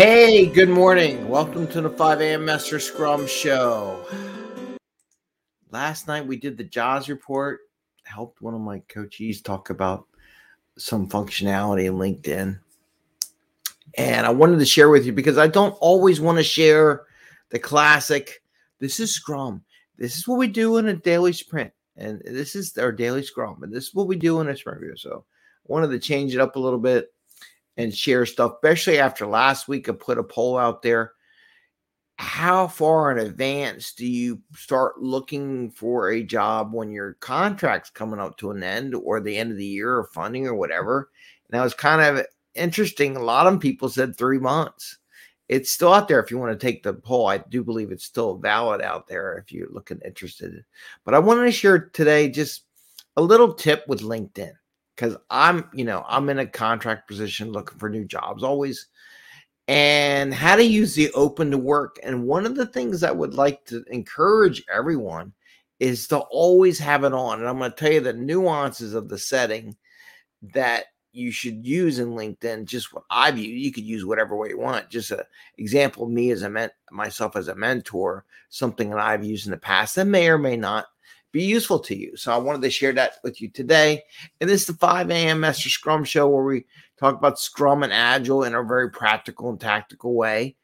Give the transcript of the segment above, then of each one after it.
Hey, good morning. Welcome to the 5 a.m. Master Scrum Show. Last night we did the jobs report, helped one of my coaches talk about some functionality in LinkedIn. And I wanted to share with you because I don't always want to share the classic. This is Scrum. This is what we do in a daily sprint. And this is our daily Scrum. And this is what we do in a sprint review. So I wanted to change it up a little bit and share stuff, especially after last week. I put a poll out there. How far in advance do you start looking for a job when your contract's coming up to an end or the end of the year or funding or whatever? And that was kind of interesting. A lot of people said three months. It's still out there if you want to take the poll. I do believe it's still valid out there if you're looking interested. But I wanted to share today just a little tip with LinkedIn because I'm, you know, I'm in a contract position looking for new jobs always. And how to use the open to work. And one of the things I would like to encourage everyone is to always have it on. And I'm going to tell you the nuances of the setting that you should use in LinkedIn. Just what I've used. You could use whatever way you want. Just an example me as a men- myself as a mentor, something that I've used in the past that may or may not be useful to you. So I wanted to share that with you today. And this is the 5 a.m. Master Scrum Show where we talk about Scrum and Agile in a very practical and tactical way.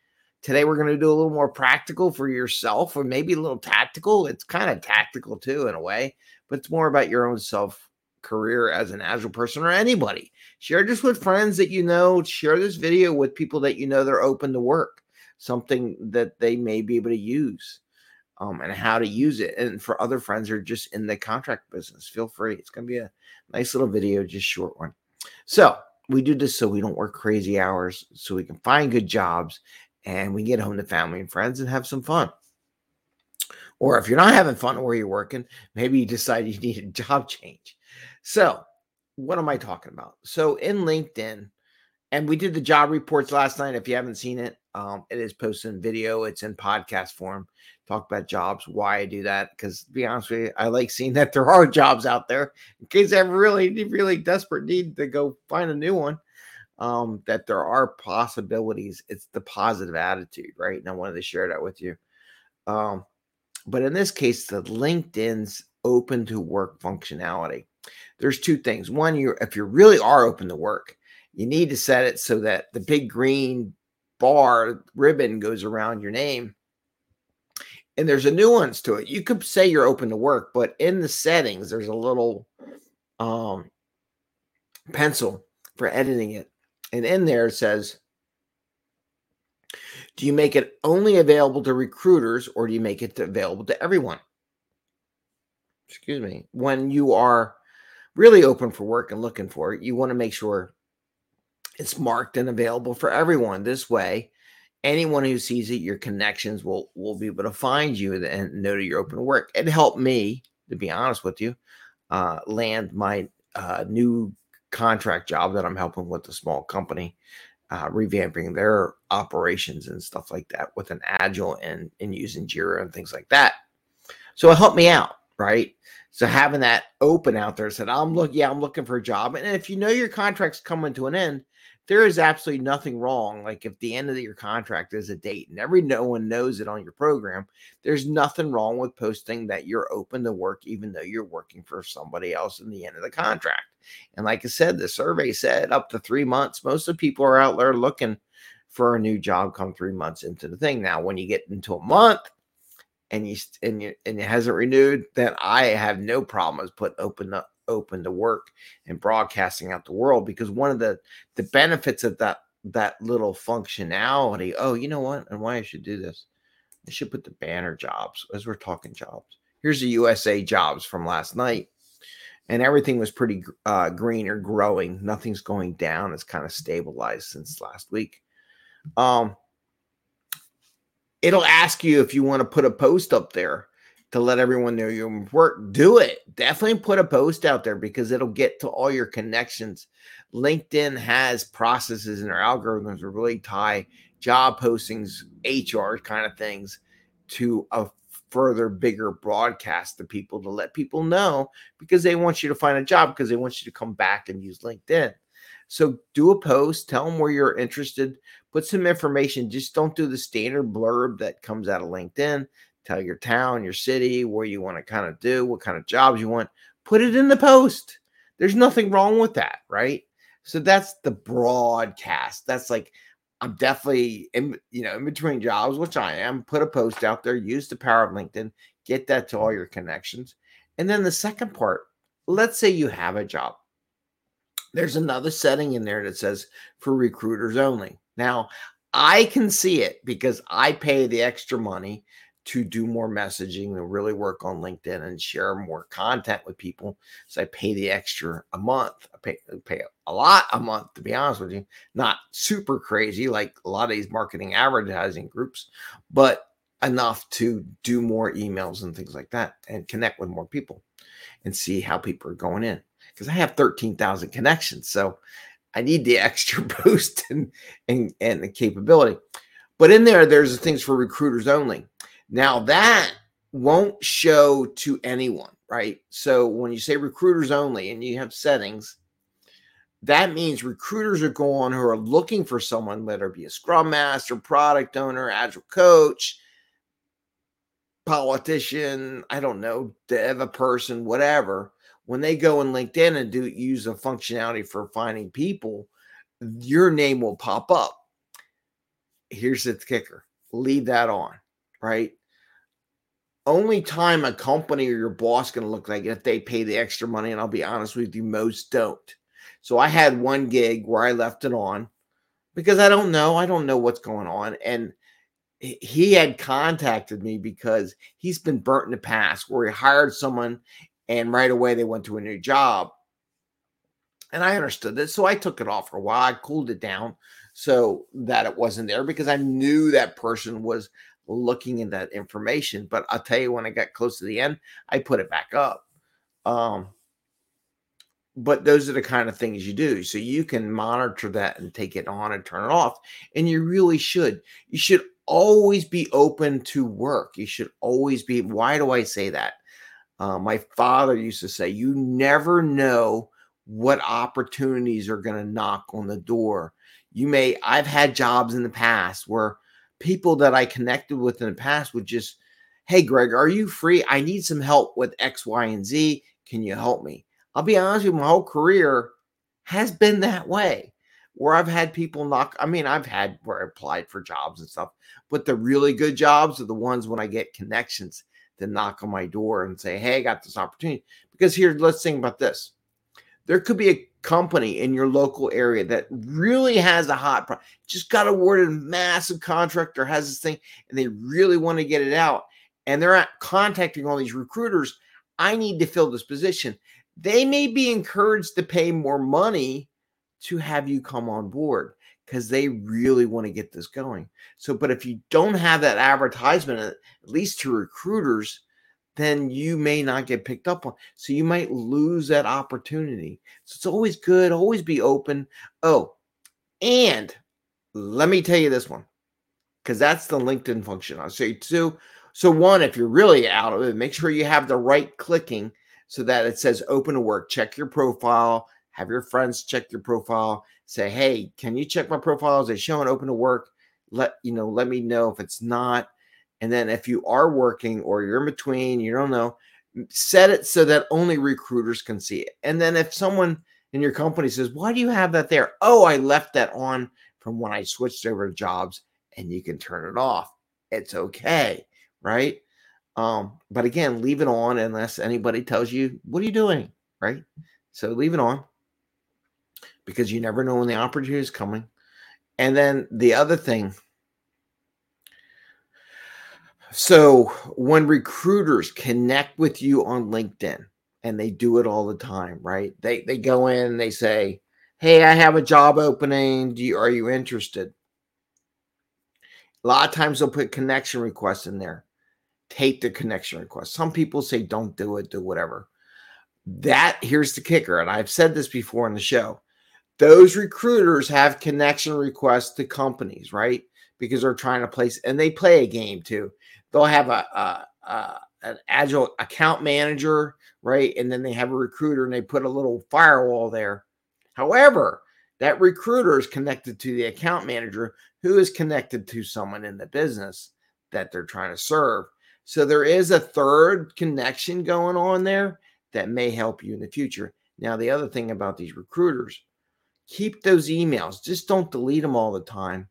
Today we're going to do a little more practical for yourself or maybe a little tactical. It's kind of tactical too in a way, but it's more about your own self career as an agile person or anybody. Share this with friends that you know, share this video with people that you know they're open to work, something that they may be able to use um, and how to use it. And for other friends who are just in the contract business, feel free. It's going to be a nice little video, just short one. So we do this so we don't work crazy hours, so we can find good jobs and we get home to family and friends and have some fun. Or if you're not having fun where you're working, maybe you decide you need a job change. So, what am I talking about? So, in LinkedIn, and we did the job reports last night. If you haven't seen it, um, it is posted in video, it's in podcast form talk about jobs, why I do that. Because to be honest with you, I like seeing that there are jobs out there in case I have really, really desperate need to go find a new one. Um, that there are possibilities. It's the positive attitude, right? And I wanted to share that with you. Um, but in this case, the LinkedIn's open to work functionality. There's two things. One, you if you really are open to work, you need to set it so that the big green bar ribbon goes around your name and there's a nuance to it. You could say you're open to work, but in the settings, there's a little um, pencil for editing it. And in there it says, do you make it only available to recruiters or do you make it available to everyone? Excuse me. When you are really open for work and looking for it, you want to make sure it's marked and available for everyone. This way, anyone who sees it, your connections will will be able to find you and know that you're open work. It helped me, to be honest with you, uh, land my uh, new contract job that I'm helping with a small company, uh, revamping their operations and stuff like that with an agile and and using Jira and things like that. So it helped me out, right? So having that open out there said, I'm looking, yeah, I'm looking for a job. And if you know your contract's coming to an end, there is absolutely nothing wrong. Like if the end of your contract is a date and every no one knows it on your program, there's nothing wrong with posting that you're open to work, even though you're working for somebody else in the end of the contract. And like I said, the survey said up to three months. Most of the people are out there looking for a new job come three months into the thing. Now, when you get into a month and you and you and it hasn't renewed, then I have no problems put open up open to work and broadcasting out the world because one of the the benefits of that that little functionality oh you know what? And why i should do this? I should put the banner jobs as we're talking jobs. Here's the usa jobs from last night. And everything was pretty uh, green or growing. Nothing's going down. It's kind of stabilized since last week. Um it'll ask you if you want to put a post up there to let everyone know your work, do it. Definitely put a post out there because it'll get to all your connections. LinkedIn has processes and their algorithms to really tie job postings, HR kind of things to a further bigger broadcast to people to let people know because they want you to find a job because they want you to come back and use LinkedIn. So do a post, tell them where you're interested, put some information. Just don't do the standard blurb that comes out of LinkedIn. Tell your town, your city, where you want to kind of do, what kind of jobs you want. Put it in the post. There's nothing wrong with that, right? So that's the broadcast. That's like I'm definitely in, you know, in between jobs, which I am. Put a post out there, use the power of LinkedIn, get that to all your connections. And then the second part, let's say you have a job. There's another setting in there that says for recruiters only. Now, I can see it because I pay the extra money to do more messaging and really work on LinkedIn and share more content with people. So I pay the extra a month. I pay, I pay a lot a month, to be honest with you. Not super crazy like a lot of these marketing advertising groups, but enough to do more emails and things like that and connect with more people and see how people are going in. Because I have 13,000 connections. So I need the extra boost and, and, and the capability. But in there, there's things for recruiters only. Now that won't show to anyone, right? So when you say recruiters only and you have settings, that means recruiters are going who are looking for someone, whether it be a scrum master, product owner, agile coach, politician, I don't know, dev a person, whatever. When they go in LinkedIn and do use a functionality for finding people, your name will pop up. Here's the kicker leave that on right? Only time a company or your boss to look like it if they pay the extra money. And I'll be honest with you, most don't. So I had one gig where I left it on because I don't know. I don't know what's going on. And he had contacted me because he's been burnt in the past where he hired someone and right away they went to a new job. And I understood this. So I took it off for a while. I cooled it down so that it wasn't there because I knew that person was looking at that information. But I'll tell you, when I got close to the end, I put it back up. Um, but those are the kind of things you do. So you can monitor that and take it on and turn it off. And you really should. You should always be open to work. You should always be. Why do I say that? Uh, my father used to say, You never know what opportunities are going to knock on the door. You may, I've had jobs in the past where people that I connected with in the past would just, hey, Greg, are you free? I need some help with X, Y, and Z. Can you help me? I'll be honest with you, my whole career has been that way where I've had people knock. I mean, I've had where I applied for jobs and stuff, but the really good jobs are the ones when I get connections to knock on my door and say, Hey, I got this opportunity. Because here, let's think about this. There could be a company in your local area that really has a hot product, just got awarded a massive contract or has this thing and they really want to get it out and they're at contacting all these recruiters i need to fill this position. They may be encouraged to pay more money to have you come on board because they really want to get this going. So but if you don't have that advertisement at least to recruiters then you may not get picked up on. So you might lose that opportunity. So it's always good, always be open. Oh, and let me tell you this one, because that's the LinkedIn function. I'll say two. So, one, if you're really out of it, make sure you have the right clicking so that it says open to work. Check your profile, have your friends check your profile, say, hey, can you check my profile? Is it showing open to work? Let you know, let me know if it's not and then if you are working or you're in between, you don't know, set it so that only recruiters can see it. And then if someone in your company says, Why do you have that there? Oh, I left that on from when I switched over to jobs, and you can turn it off. It's okay, right? Um, but again, leave it on unless anybody tells you, What are you doing? Right? So leave it on because you never know when the opportunity is coming. And then the other thing so when recruiters connect with you on LinkedIn, and they do it all the time, right? They they go in and they say, "Hey, I have a job opening. Do you are you interested?" A lot of times they'll put connection requests in there. Take the connection request. Some people say, "Don't do it. Do whatever." That here's the kicker, and I've said this before in the show. Those recruiters have connection requests to companies, right? Because they're trying to place, and they play a game too they'll have a, a, a an agile account manager, right? And then they have a recruiter and they put a little firewall there. However, That recruiter is connected to the account manager who is connected to someone in the business that they're trying to serve. So there is a third connection going on there that may help you in the future. Now, the other thing about these recruiters, keep those emails. Just don't delete them all the time.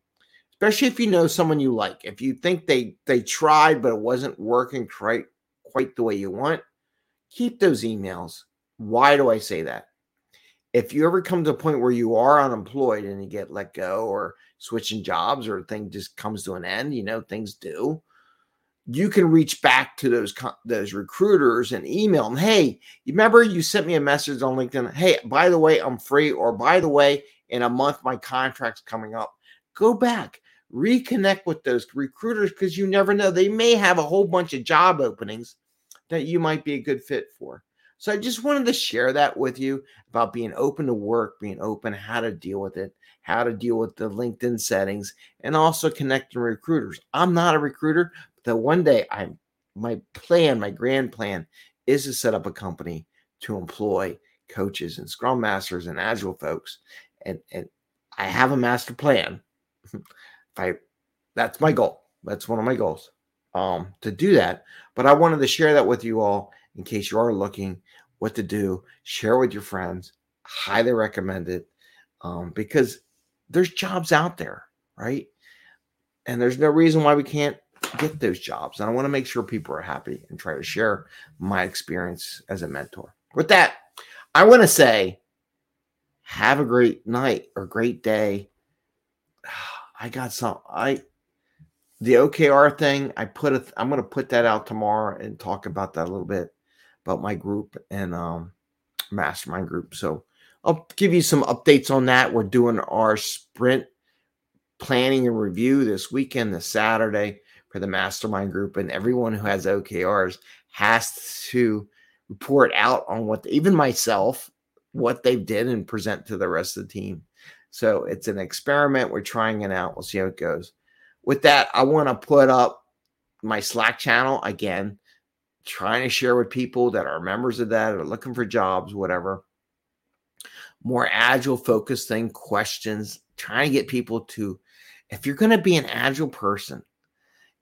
Especially if you know someone you like. If you think they they tried but it wasn't working quite quite the way you want, keep those emails. Why do I say that? If you ever come to a point where you are unemployed and you get let go or switching jobs or thing just comes to an end, you know, things do you can reach back to those those recruiters and email them. Hey, you remember you sent me a message on LinkedIn? Hey, by the way, I'm free. Or by the way, in a month my contract's coming up. Go back, reconnect with those recruiters because you never know. They may have a whole bunch of job openings that you might be a good fit for. So I just wanted to share that with you about being open to work, being open, how to deal with it, how to deal with the LinkedIn settings, and also connecting recruiters. I'm not a recruiter, that one day I my plan, my grand plan is to set up a company to employ coaches and scrum masters and agile folks. And and I have a master plan. I that's my goal. That's one of my goals. Um, to do that. But I wanted to share that with you all in case you are looking what to do. Share with your friends. Highly recommend it. Um, because there's jobs out there, right? And there's no reason why we can't get those jobs. And I want to make sure people are happy and try to share my experience as a mentor. With that, I want to say, have a great night or great day. I got some, I, the OKR thing, I put a, I'm going to put that out tomorrow and talk about that a little bit about my group and um, mastermind group. So I'll give you some updates on that. We're doing our sprint planning and review this weekend, this Saturday for the mastermind group, and everyone who has OKRs has to report out on what even myself what they did and present to the rest of the team. So it's an experiment. We're trying it out. We'll see how it goes. With that, I want to put up my Slack channel again, trying to share with people that are members of that or looking for jobs, whatever. More agile focused thing, questions, trying to get people to, if you're going to be an agile person,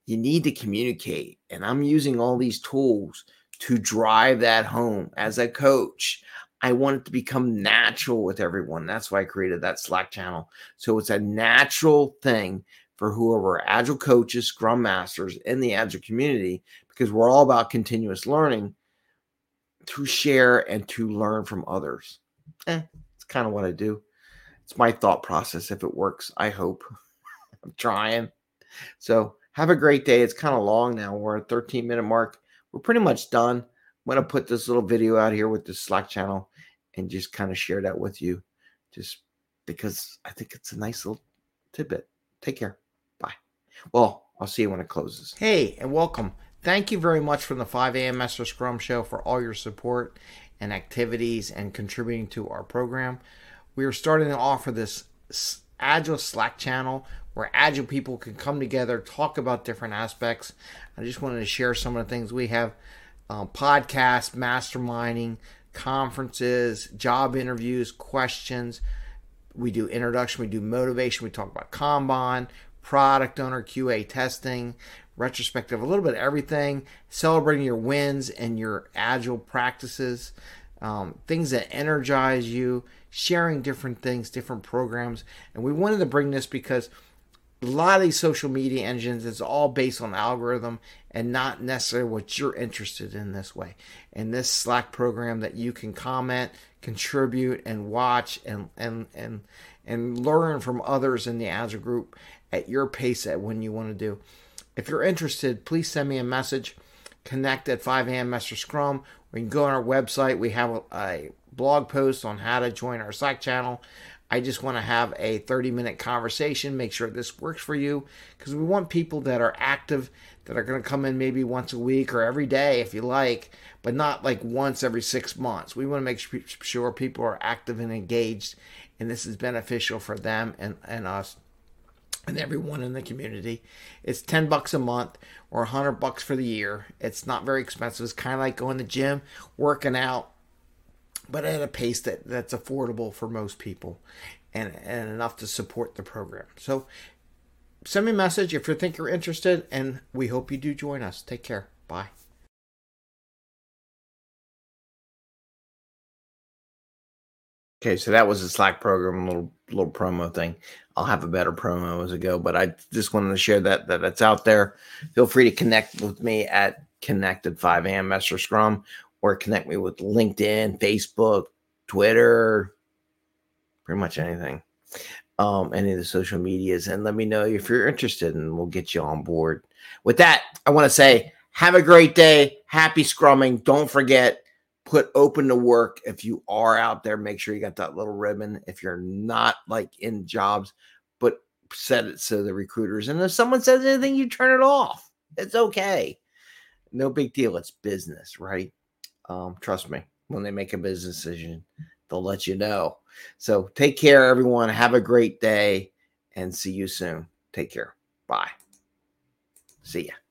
you need to communicate. And I'm using all these tools to drive that home as a coach. I want it to become natural with everyone. That's why I created that Slack channel. So it's a natural thing for whoever agile coaches, scrum masters in the agile community, because we're all about continuous learning to share and to learn from others. Eh, it's kind of what I do. It's my thought process. If it works, I hope. I'm trying. So have a great day. It's kind of long now. We're at 13 minute mark. We're pretty much done. I'm going to put this little video out here with the Slack channel and just kind of share that with you just because I think it's a nice little tidbit. Take care. Bye. Well, I'll see you when it closes. Hey, and welcome. Thank you very much from the 5 a.m. Master Scrum Show for all your support and activities and contributing to our program. We are starting to offer this Agile Slack channel where agile people can come together, talk about different aspects. I just wanted to share some of the things we have um, podcasts, masterminding, conferences, job interviews, questions. We do introduction, we do motivation, we talk about Kanban, product owner, QA testing, retrospective, a little bit of everything, celebrating your wins and your agile practices, um, things that energize you, sharing different things, different programs. And we wanted to bring this because a lot of these social media engines it's all based on algorithm and not necessarily what you're interested in this way. And this slack program that you can comment contribute and watch and and and and learn from others in the agile group at your pace at when you want to do. If you're interested please send me a message. Connect at 5am master scrum. We can go on our website. We have a, a blog post on how to join our slack channel I just want to have a 30 minute conversation, make sure this works for you, because we want people that are active, that are going to come in maybe once a week or every day if you like, but not like once every six months. We want to make sure people are active and engaged, and this is beneficial for them and, and us and everyone in the community. It's 10 bucks a month or 100 bucks for the year. It's not very expensive. It's kind of like going to the gym, working out, but at a pace that, that's affordable for most people. and, and enough to support the program. So send me a message if you think you're interested, and we hope you do join us. Take care. Bye. Okay, so that was a Slack program, little little promo thing. I'll have a better promo as I go, but I just wanted to share that that it's out there. Feel free to connect with me at Connected 5 a.m. Master Scrum or connect me with LinkedIn, Facebook, Twitter, pretty much anything. Um, any of the social medias, and let me know if you're interested, and we'll get you on board. With that, I want to say have a great day. Happy scrumming. Don't forget put open to work if you are out there make sure you got that little ribbon if you're not like in jobs but set it so the recruiters and if someone says anything you turn it off it's okay no big deal it's business right um, trust me when they make a business decision they'll let you know. So take care everyone. Have a great day and see you soon. Take care. Bye. See ya